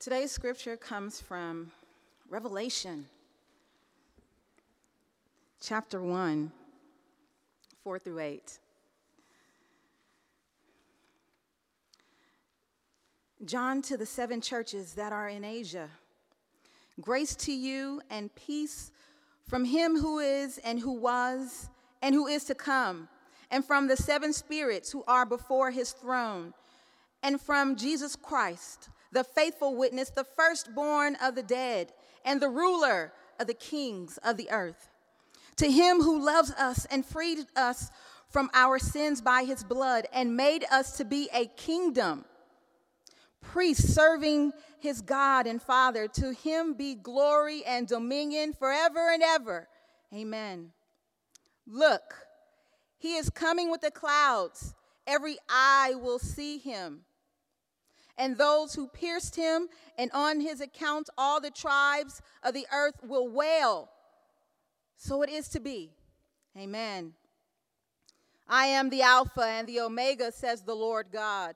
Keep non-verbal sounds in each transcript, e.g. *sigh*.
Today's scripture comes from Revelation chapter 1, 4 through 8. John to the seven churches that are in Asia. Grace to you and peace from him who is and who was and who is to come, and from the seven spirits who are before his throne, and from Jesus Christ, the faithful witness, the firstborn of the dead, and the ruler of the kings of the earth. To him who loves us and freed us from our sins by his blood and made us to be a kingdom, priests serving his God and Father, to him be glory and dominion forever and ever. Amen. Look, he is coming with the clouds. Every eye will see him and those who pierced him, and on his account all the tribes of the earth will wail. So it is to be. Amen. I am the Alpha and the Omega, says the Lord God,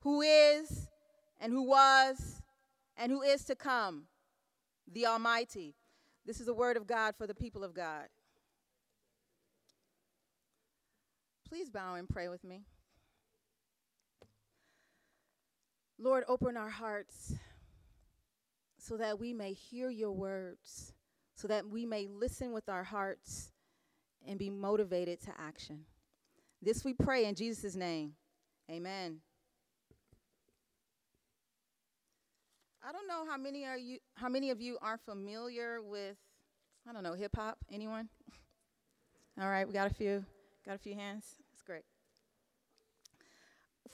who is and who was and who is to come, the Almighty. This is the word of God for the people of God. Please bow and pray with me. Lord, open our hearts so that we may hear your words, so that we may listen with our hearts and be motivated to action. This we pray in Jesus' name. Amen. I don't know how many are you how many of you are familiar with I don't know, hip hop? Anyone? *laughs* All right, we got a few. Got a few hands. That's great.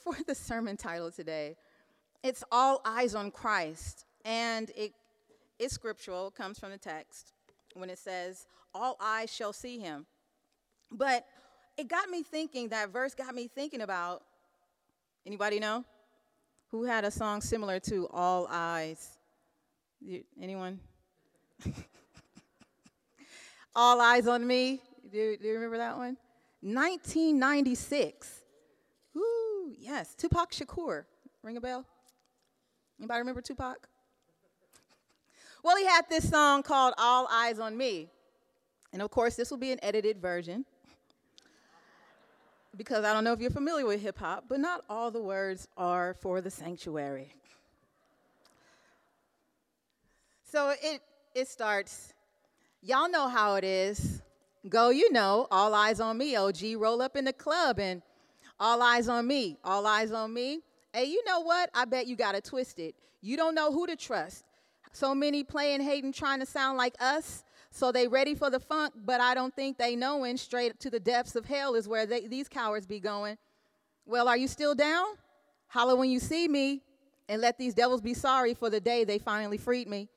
For the sermon title today, it's all eyes on Christ. And it is scriptural, comes from the text when it says, All eyes shall see him. But it got me thinking, that verse got me thinking about anybody know? Who had a song similar to All Eyes? anyone? *laughs* All Eyes on Me. Do, do you remember that one? 1996. Ooh, yes. Tupac Shakur. Ring a bell? Anybody remember Tupac? well, he had this song called All Eyes on Me. And of course, this will be an edited version because I don't know if you're familiar with hip hop, but not all the words are for the sanctuary. So it, it starts, y'all know how it is. Go, you know, all eyes on me, OG. Roll up in the club and all eyes on me, all eyes on me. Hey, you know what? I bet you got it twisted. You don't know who to trust. So many playing, hating, trying to sound like us. So they ready for the funk, but I don't think they knowing straight to the depths of hell is where they, these cowards be going. Well, are you still down? Holler when you see me, and let these devils be sorry for the day they finally freed me.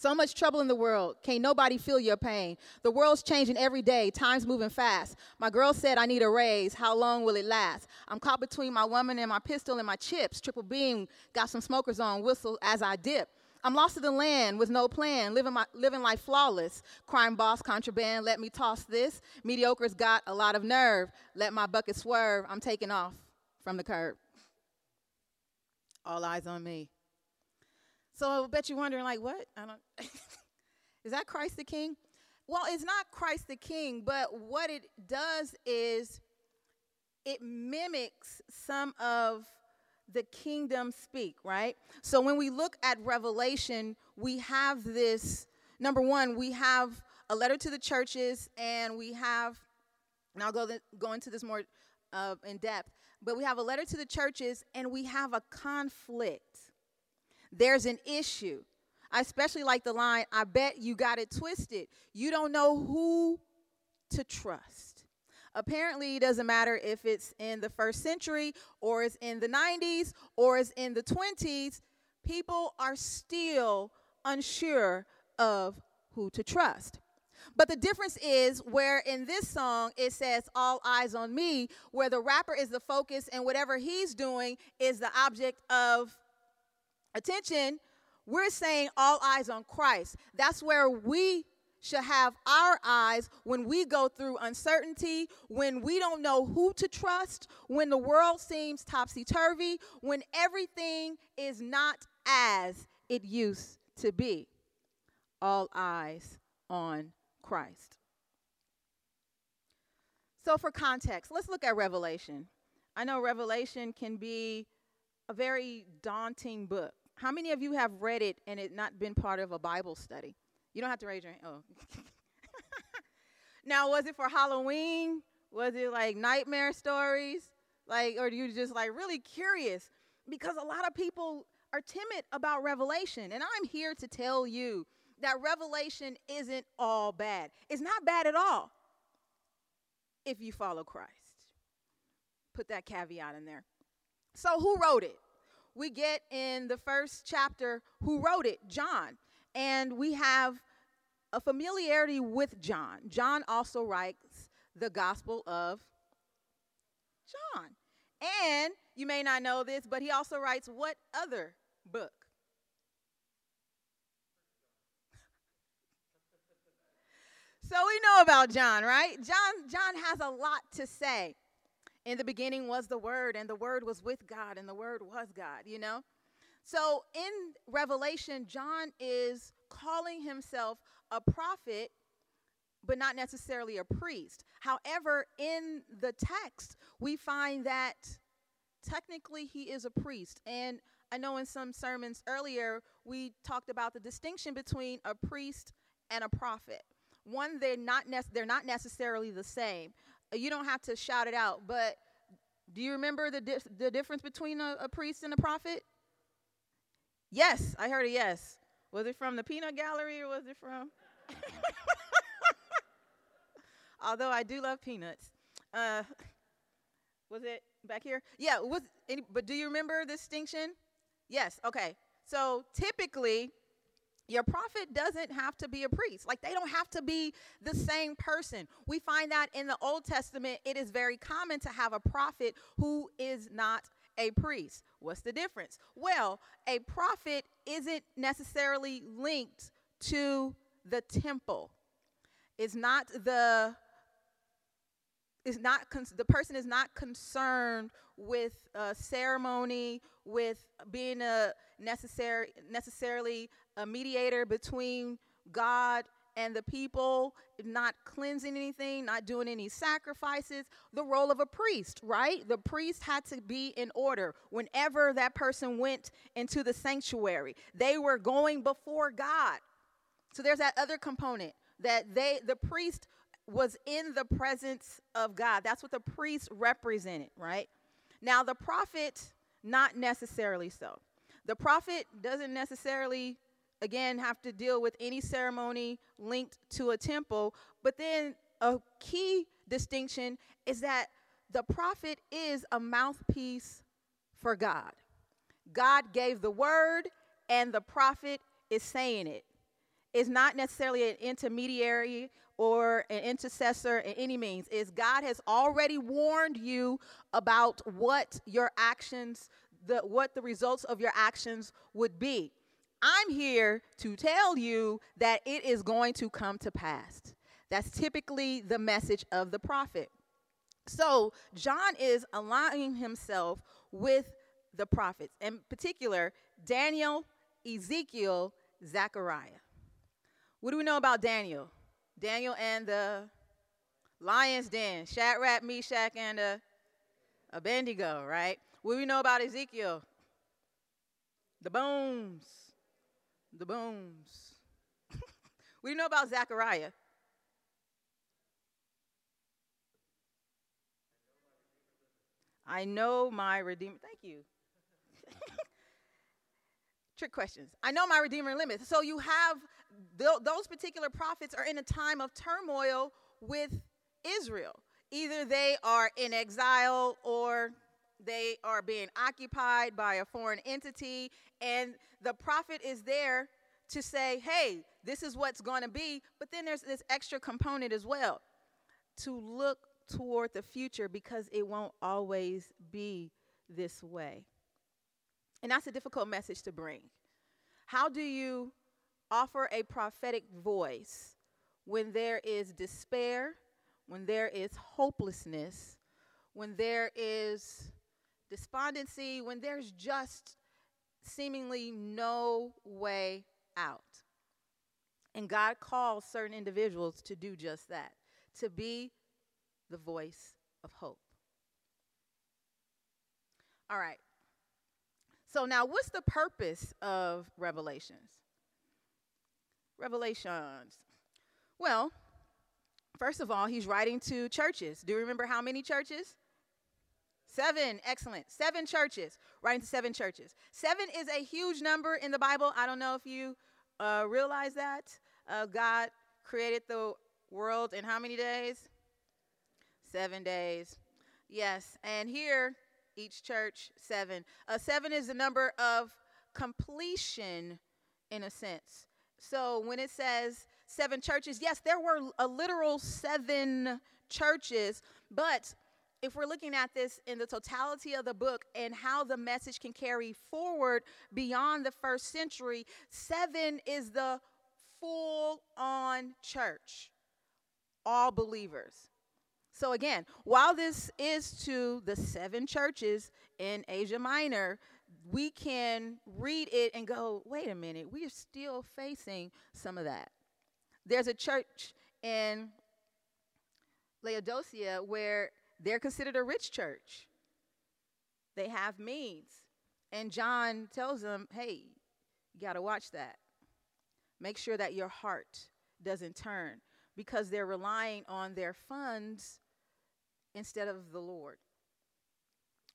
So much trouble in the world. Can't nobody feel your pain. The world's changing every day. Time's moving fast. My girl said I need a raise. How long will it last? I'm caught between my woman and my pistol and my chips. Triple beam, got some smokers on, whistle as I dip. I'm lost to the land with no plan, living, my, living life flawless. Crime boss, contraband, let me toss this. Mediocre's got a lot of nerve. Let my bucket swerve. I'm taking off from the curb. All eyes on me. So I bet you're wondering, like, what? I don't. *laughs* is that Christ the King? Well, it's not Christ the King, but what it does is it mimics some of the kingdom speak, right? So when we look at Revelation, we have this number one, we have a letter to the churches, and we have, and I'll go, the, go into this more uh, in depth, but we have a letter to the churches, and we have a conflict there's an issue. I especially like the line, I bet you got it twisted. You don't know who to trust. Apparently, it doesn't matter if it's in the first century or it's in the 90s or it's in the 20s, people are still unsure of who to trust. But the difference is where in this song it says, All eyes on me, where the rapper is the focus and whatever he's doing is the object of attention, we're saying all eyes on Christ. That's where we should have our eyes when we go through uncertainty, when we don't know who to trust, when the world seems topsy turvy, when everything is not as it used to be. All eyes on Christ. So, for context, let's look at Revelation. I know Revelation can be a very daunting book. How many of you have read it and it not been part of a Bible study? You don't have to raise your hand. Oh. *laughs* now, was it for Halloween? Was it like nightmare stories? Like, or you just like really curious? Because a lot of people are timid about Revelation. And I'm here to tell you that Revelation isn't all bad. It's not bad at all if you follow Christ. Put that caveat in there. So, who wrote it? We get in the first chapter who wrote it, John. And we have a familiarity with John. John also writes the Gospel of John. And you may not know this, but he also writes what other book? so we know about John, right? John John has a lot to say. In the beginning was the word and the word was with God and the word was God, you know? So in Revelation, John is calling himself a prophet, but not necessarily a priest. However, in the text, we find that technically he is a priest. And I know in some sermons earlier, we talked about the distinction between a priest and a prophet. One, they're not, nec- they're not necessarily the same. You don't have to shout it out, but do you remember the, di- the difference between a, a priest and a prophet? Yes, I heard a yes. Was it from the peanut gallery or was it from? *laughs* Although I do love peanuts. Uh, was it back here? Yeah, was any, but do you remember the distinction? Yes, okay. So typically, your prophet doesn't have to be a priest. Like they don't have to be the same person. We find that in the Old Testament, it is very common to have a prophet who is not a priest. What's the difference? Well, a prophet isn't necessarily linked to the temple. It's not the is not the person is not concerned with ceremony, with being a necessary necessarily a mediator between God and the people, not cleansing anything, not doing any sacrifices, the role of a priest, right? The priest had to be in order whenever that person went into the sanctuary. They were going before God. So there's that other component that they the priest was in the presence of God. That's what the priest represented, right? Now the prophet not necessarily so. The prophet doesn't necessarily again have to deal with any ceremony linked to a temple, but then a key distinction is that the prophet is a mouthpiece for God. God gave the word and the prophet is saying it. It's not necessarily an intermediary or an intercessor in any means. Is God has already warned you about what your actions, the what the results of your actions would be. I'm here to tell you that it is going to come to pass. That's typically the message of the prophet. So, John is aligning himself with the prophets, in particular, Daniel, Ezekiel, Zechariah. What do we know about Daniel? Daniel and the lion's den, Shadrach, Meshach, and uh, Abednego, right? What do we know about Ezekiel? The bones. The bones. *laughs* you know about Zechariah? I know my Redeemer. Thank you. *laughs* Trick questions. I know my Redeemer limits. So you have th- those particular prophets are in a time of turmoil with Israel. Either they are in exile or they are being occupied by a foreign entity, and the prophet is there to say, hey, this is what's going to be. But then there's this extra component as well to look toward the future because it won't always be this way. And that's a difficult message to bring. How do you offer a prophetic voice when there is despair, when there is hopelessness, when there is despondency, when there's just seemingly no way out. And God calls certain individuals to do just that, to be the voice of hope. All right. So now what's the purpose of revelations? Revelations. Well, first of all, he's writing to churches. Do you remember how many churches? Seven, excellent. Seven churches, writing to seven churches. Seven is a huge number in the Bible. I don't know if you uh, realize that. Uh, God created the world in how many days? Seven days. Yes, and here, each church, seven. Uh, seven is the number of completion in a sense. So when it says seven churches, yes, there were a literal seven churches, but if we're looking at this in the totality of the book and how the message can carry forward beyond the first century, seven is the full on church, all believers. So, again, while this is to the seven churches in Asia Minor, we can read it and go, wait a minute, we are still facing some of that. There's a church in Laodicea where they're considered a rich church. They have means. And John tells them, hey, you got to watch that. Make sure that your heart doesn't turn because they're relying on their funds instead of the Lord.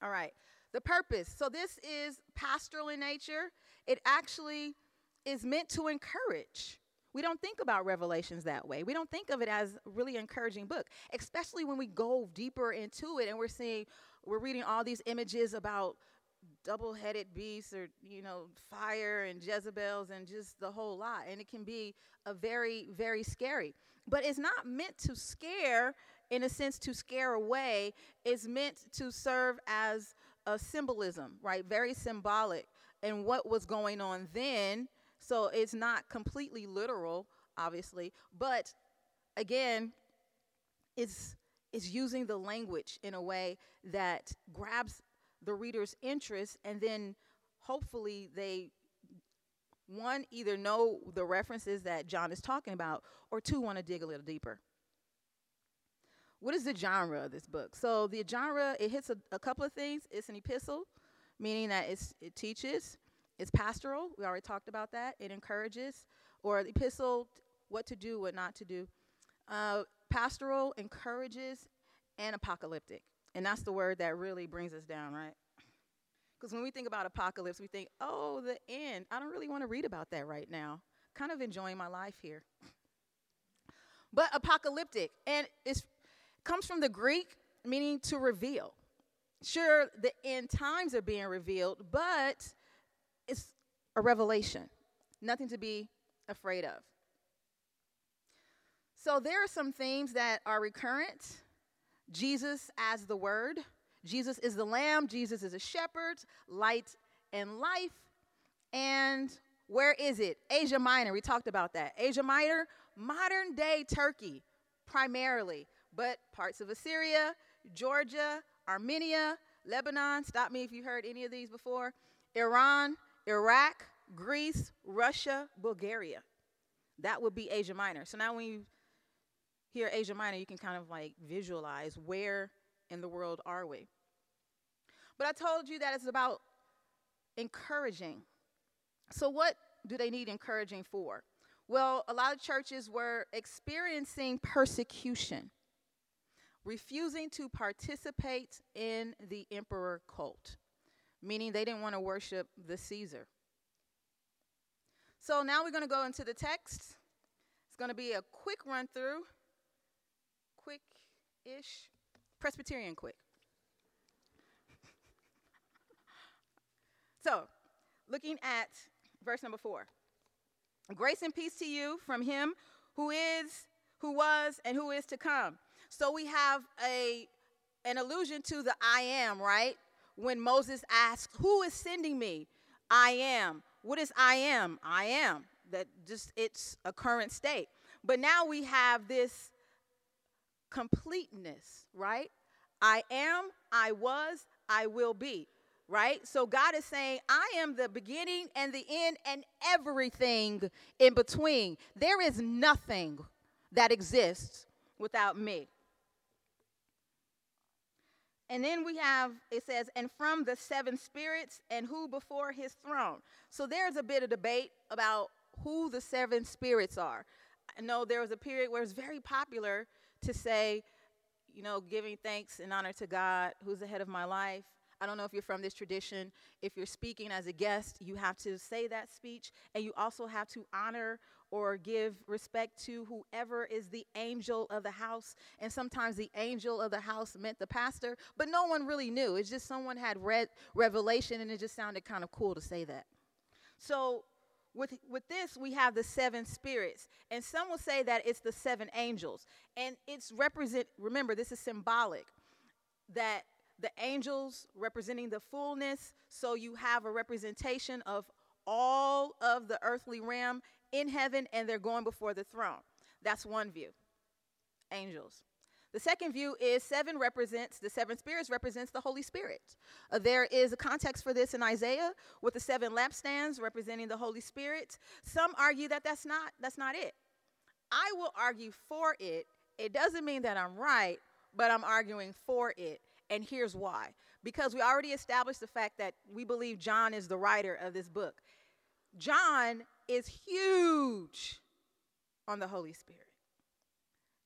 All right. The purpose. So this is pastoral in nature. It actually is meant to encourage. We don't think about Revelations that way. We don't think of it as a really encouraging book, especially when we go deeper into it and we're seeing, we're reading all these images about double-headed beasts or you know fire and jezebels and just the whole lot. And it can be a very very scary. But it's not meant to scare in a sense to scare away. It's meant to serve as a symbolism right? Very symbolic. And what was going on then so it's not completely literal, obviously, but again, it's it's using the language in a way that grabs the reader's interest and then hopefully they one either know the references that John is talking about or two want to dig a little deeper. What is the genre of this book? So the genre it hits a, a couple of things. It's an epistle, meaning that it teaches, it's pastoral. We already talked about that. It encourages, or the epistle, what to do, what not to do. Uh, pastoral encourages and apocalyptic. And that's the word that really brings us down, right? Because when we think about apocalypse, we think, oh, the end. I don't really want to read about that right now. Kind of enjoying my life here. But apocalyptic, and it comes from the Greek meaning to reveal. Sure, the end times are being revealed, but it's a revelation, nothing to be afraid of. So there are some themes that are recurrent. Jesus as the Word, Jesus is the Lamb, Jesus is a shepherd, light and life. And where is it? Asia Minor, we talked about that. Asia Minor, modern day Turkey, primarily, but parts of Assyria, Georgia, Armenia, Lebanon. Stop me if you heard any of these before. Iran, Iraq, Greece, Russia, Bulgaria. That would be Asia Minor. So now when you hear Asia Minor, you can kind of like visualize where in the world are we. But I told you that it's about encouraging. So, what do they need encouraging for? Well, a lot of churches were experiencing persecution, refusing to participate in the emperor cult meaning they didn't want to worship the Caesar. So now we're going to go into the text. It's going to be a quick run through, quick ish, Presbyterian quick. so, looking at verse number four Grace and peace to you from him who is, who was, and who is to come. So we have a an allusion to the I am, right? When Moses asked, Who is sending me? I am. What is I am? I am. That just it's a current state. but now we have this completeness, right? I am, I was, I will be, right? So God is saying, I am the beginning and the end and everything in between. There is nothing that exists without me. And then we have, it says, and from the seven spirits and who before his throne. So there's a bit of debate about who the seven spirits are. I know there was a period where it's very popular to say, you know, giving thanks and honor to God, who's the head of my life. I don't know if you're from this tradition. If you're speaking as a guest, you have to say that speech, and you also have to honor or give respect to whoever is the angel of the house. And sometimes the angel of the house meant the pastor, but no one really knew. It's just someone had read revelation, and it just sounded kind of cool to say that. So with, with this, we have the seven spirits, and some will say that it's the seven angels. And it's represent, remember, this is symbolic that the angels representing the fullness, so you have a representation of all of the earthly realm in heaven, and they're going before the throne. That's one view. Angels. The second view is seven represents, the seven spirits represents the Holy Spirit. Uh, there is a context for this in Isaiah with the seven lampstands representing the Holy Spirit. Some argue that that's not, that's not it. I will argue for it. It doesn't mean that I'm right, but I'm arguing for it. And here's why. Because we already established the fact that we believe John is the writer of this book. John is huge on the Holy Spirit.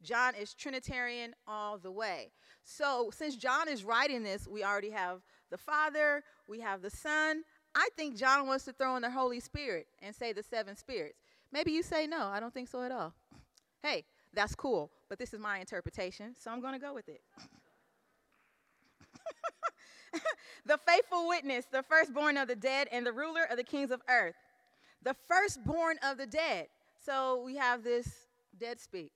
John is Trinitarian all the way. So, since John is writing this, we already have the Father, we have the Son. I think John wants to throw in the Holy Spirit and say the seven spirits. Maybe you say no, I don't think so at all. *laughs* Hey, that's cool, but this is my interpretation, so I'm going to go with it. *laughs* the faithful witness, the firstborn of the dead, and the ruler of the kings of earth. The firstborn of the dead. So we have this dead speak.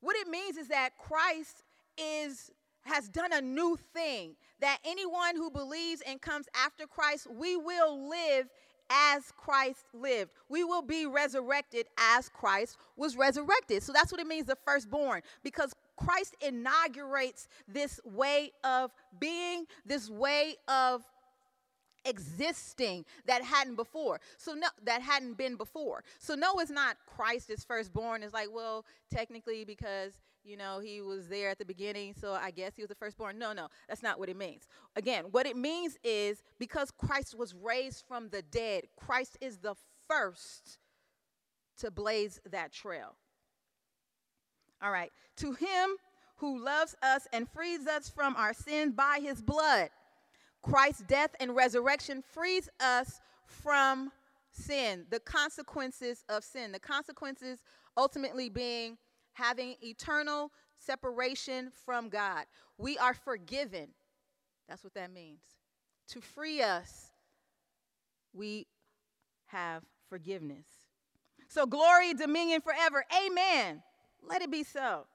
What it means is that Christ is has done a new thing. That anyone who believes and comes after Christ, we will live as Christ lived. We will be resurrected as Christ was resurrected. So that's what it means the firstborn because Christ inaugurates this way of being, this way of existing that hadn't before. So no, that hadn't been before. So no, it's not Christ is firstborn. It's like, well, technically because you know he was there at the beginning, so I guess he was the firstborn. No, no, that's not what it means. Again, what it means is because Christ was raised from the dead, Christ is the first to blaze that trail. All right. To him who loves us and frees us from our sins by his blood Christ's death and resurrection frees us from sin, the consequences of sin. The consequences ultimately being having eternal separation from God. We are forgiven. That's what that means. To free us, we have forgiveness. So, glory, dominion forever. Amen. Let it be so.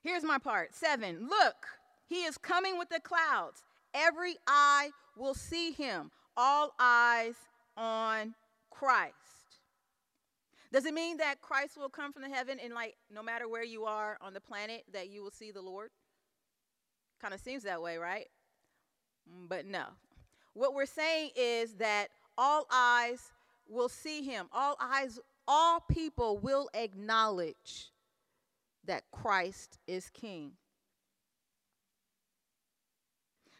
Here's my part. Seven. Look, he is coming with the clouds Every eye will see him, all eyes on Christ. Does it mean that Christ will come from the heaven and, like, no matter where you are on the planet, that you will see the Lord? Kind of seems that way, right? But no. What we're saying is that all eyes will see him. All eyes, all people will acknowledge that Christ is king.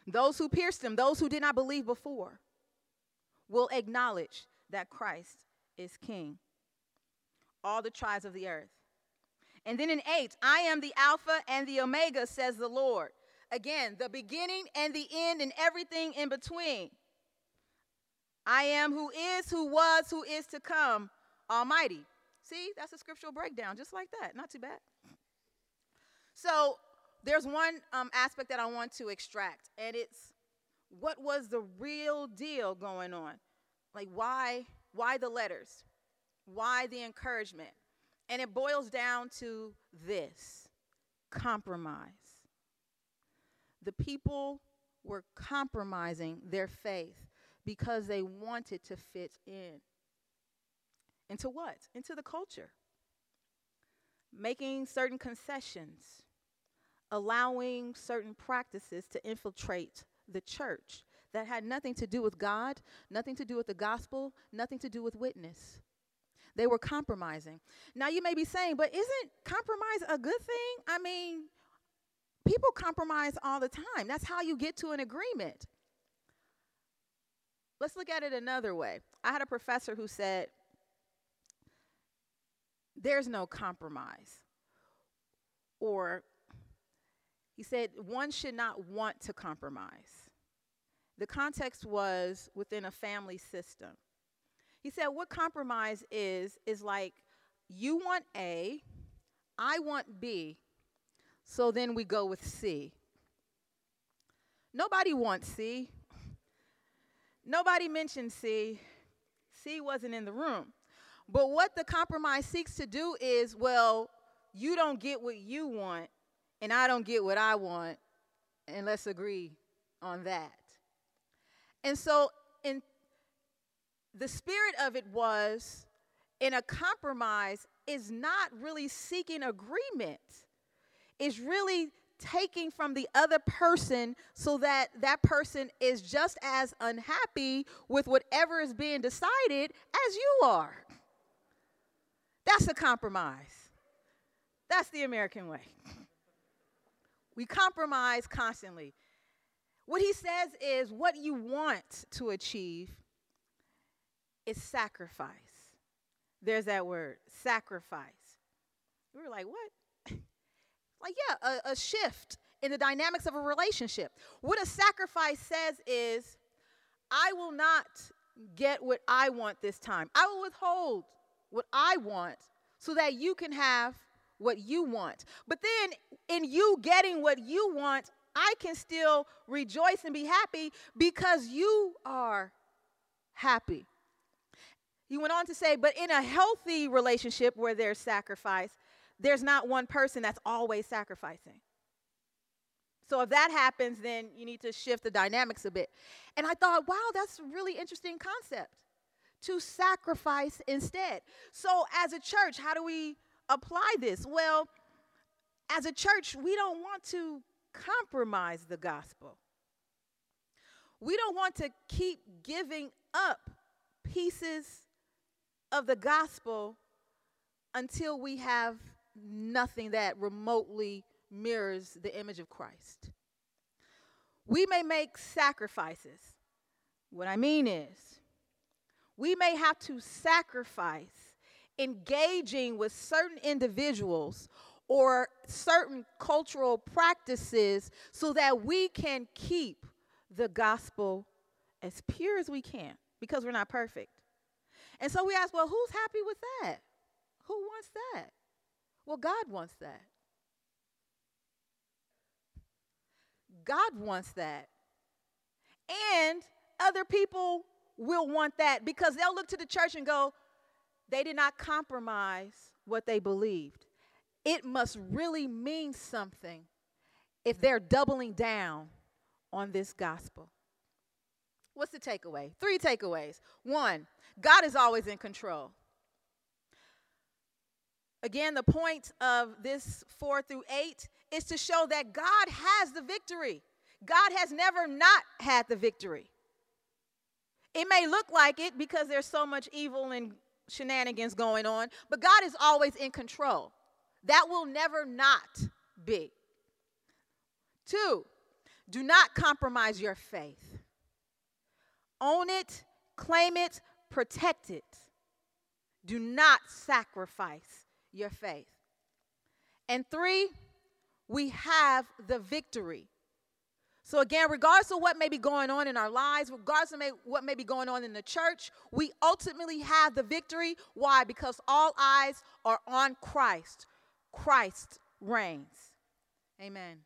Those who pierced him, those who did not believe before, will acknowledge that Christ is king. All the tribes of the earth. And then in 8, I am the Alpha and the Omega, says the Lord. Again, the beginning and the end and everything in between. I am who is, who was, who is to come, Almighty. See, that's a scriptural breakdown, just like that. Not too bad. So there's one um, aspect that I want to extract, and it's what was the real deal going on? Like, why, why the letters? Why the encouragement? And it boils down to this compromise. The people were compromising their faith because they wanted to fit in. Into what? Into the culture. making certain concessions, allowing certain practices to infiltrate the church that had nothing to do with God, nothing to do with the gospel, nothing to do with witness. They were compromising. Now you may be saying, but isn't compromise a good thing? I mean, people compromise all the time. That's how you get to an agreement. Let's look at it another way. I had a professor who said, there's no compromise. Or he said, one should not want to compromise. The context was within a family system. He said, what compromise is, is like you want A, I want B, so then we go with C. Nobody wants C. Nobody mentioned C. C wasn't in the room. But what the compromise seeks to do is, well, you don't get what you want, and I don't get what I want, and let's agree on that. And so, in the spirit of it was, in a compromise, is not really seeking agreement. It's really taking from the other person so that that person is just as unhappy with whatever is being decided as you are. That's a compromise. That's the American way. *laughs* We compromise constantly. What he says is what you want to achieve is sacrifice. There's that word, sacrifice. We were like, what? *laughs* like, yeah, a, a shift in the dynamics of a relationship. What a sacrifice says is, I will not get what I want this time. I will withhold what I want so that you can have what you want. But then, in you getting what you want, I can still rejoice and be happy because you are happy. He went on to say, but in a healthy relationship where there's sacrifice, there's not one person that's always sacrificing. So if that happens, then you need to shift the dynamics a bit. And I thought, wow, that's a really interesting concept to sacrifice instead. So as a church, how do we apply this? Well, as a church, we don't want to compromise the gospel. We don't want to keep giving up pieces of the gospel until we have nothing that remotely mirrors the image of Christ. We may make sacrifices. What I mean is, we may have to sacrifice engaging with certain individuals or certain cultural practices so that we can keep the gospel as pure as we can because we're not perfect. And so we ask, well, who's happy with that? Who wants that? Well, God wants that. God wants that. And other people will want that because they'll look to the church and go, they did not compromise what they believed. It must really mean something if they're doubling down on this gospel. What's the takeaway? Three takeaways. One, God is always in control. Again, the point of this four through eight is to show that God has the victory. God has never not had the victory. It may look like it because there's so much evil and shenanigans going on, but God is always in control. That will never not be. Two, do not compromise your faith. Own it, claim it, protect it. Do not sacrifice your faith. And three, we have the victory. So, again, regardless of what may be going on in our lives, regardless of may, what may be going on in the church, we ultimately have the victory. Why? Because all eyes are on Christ. Christ reigns. Amen.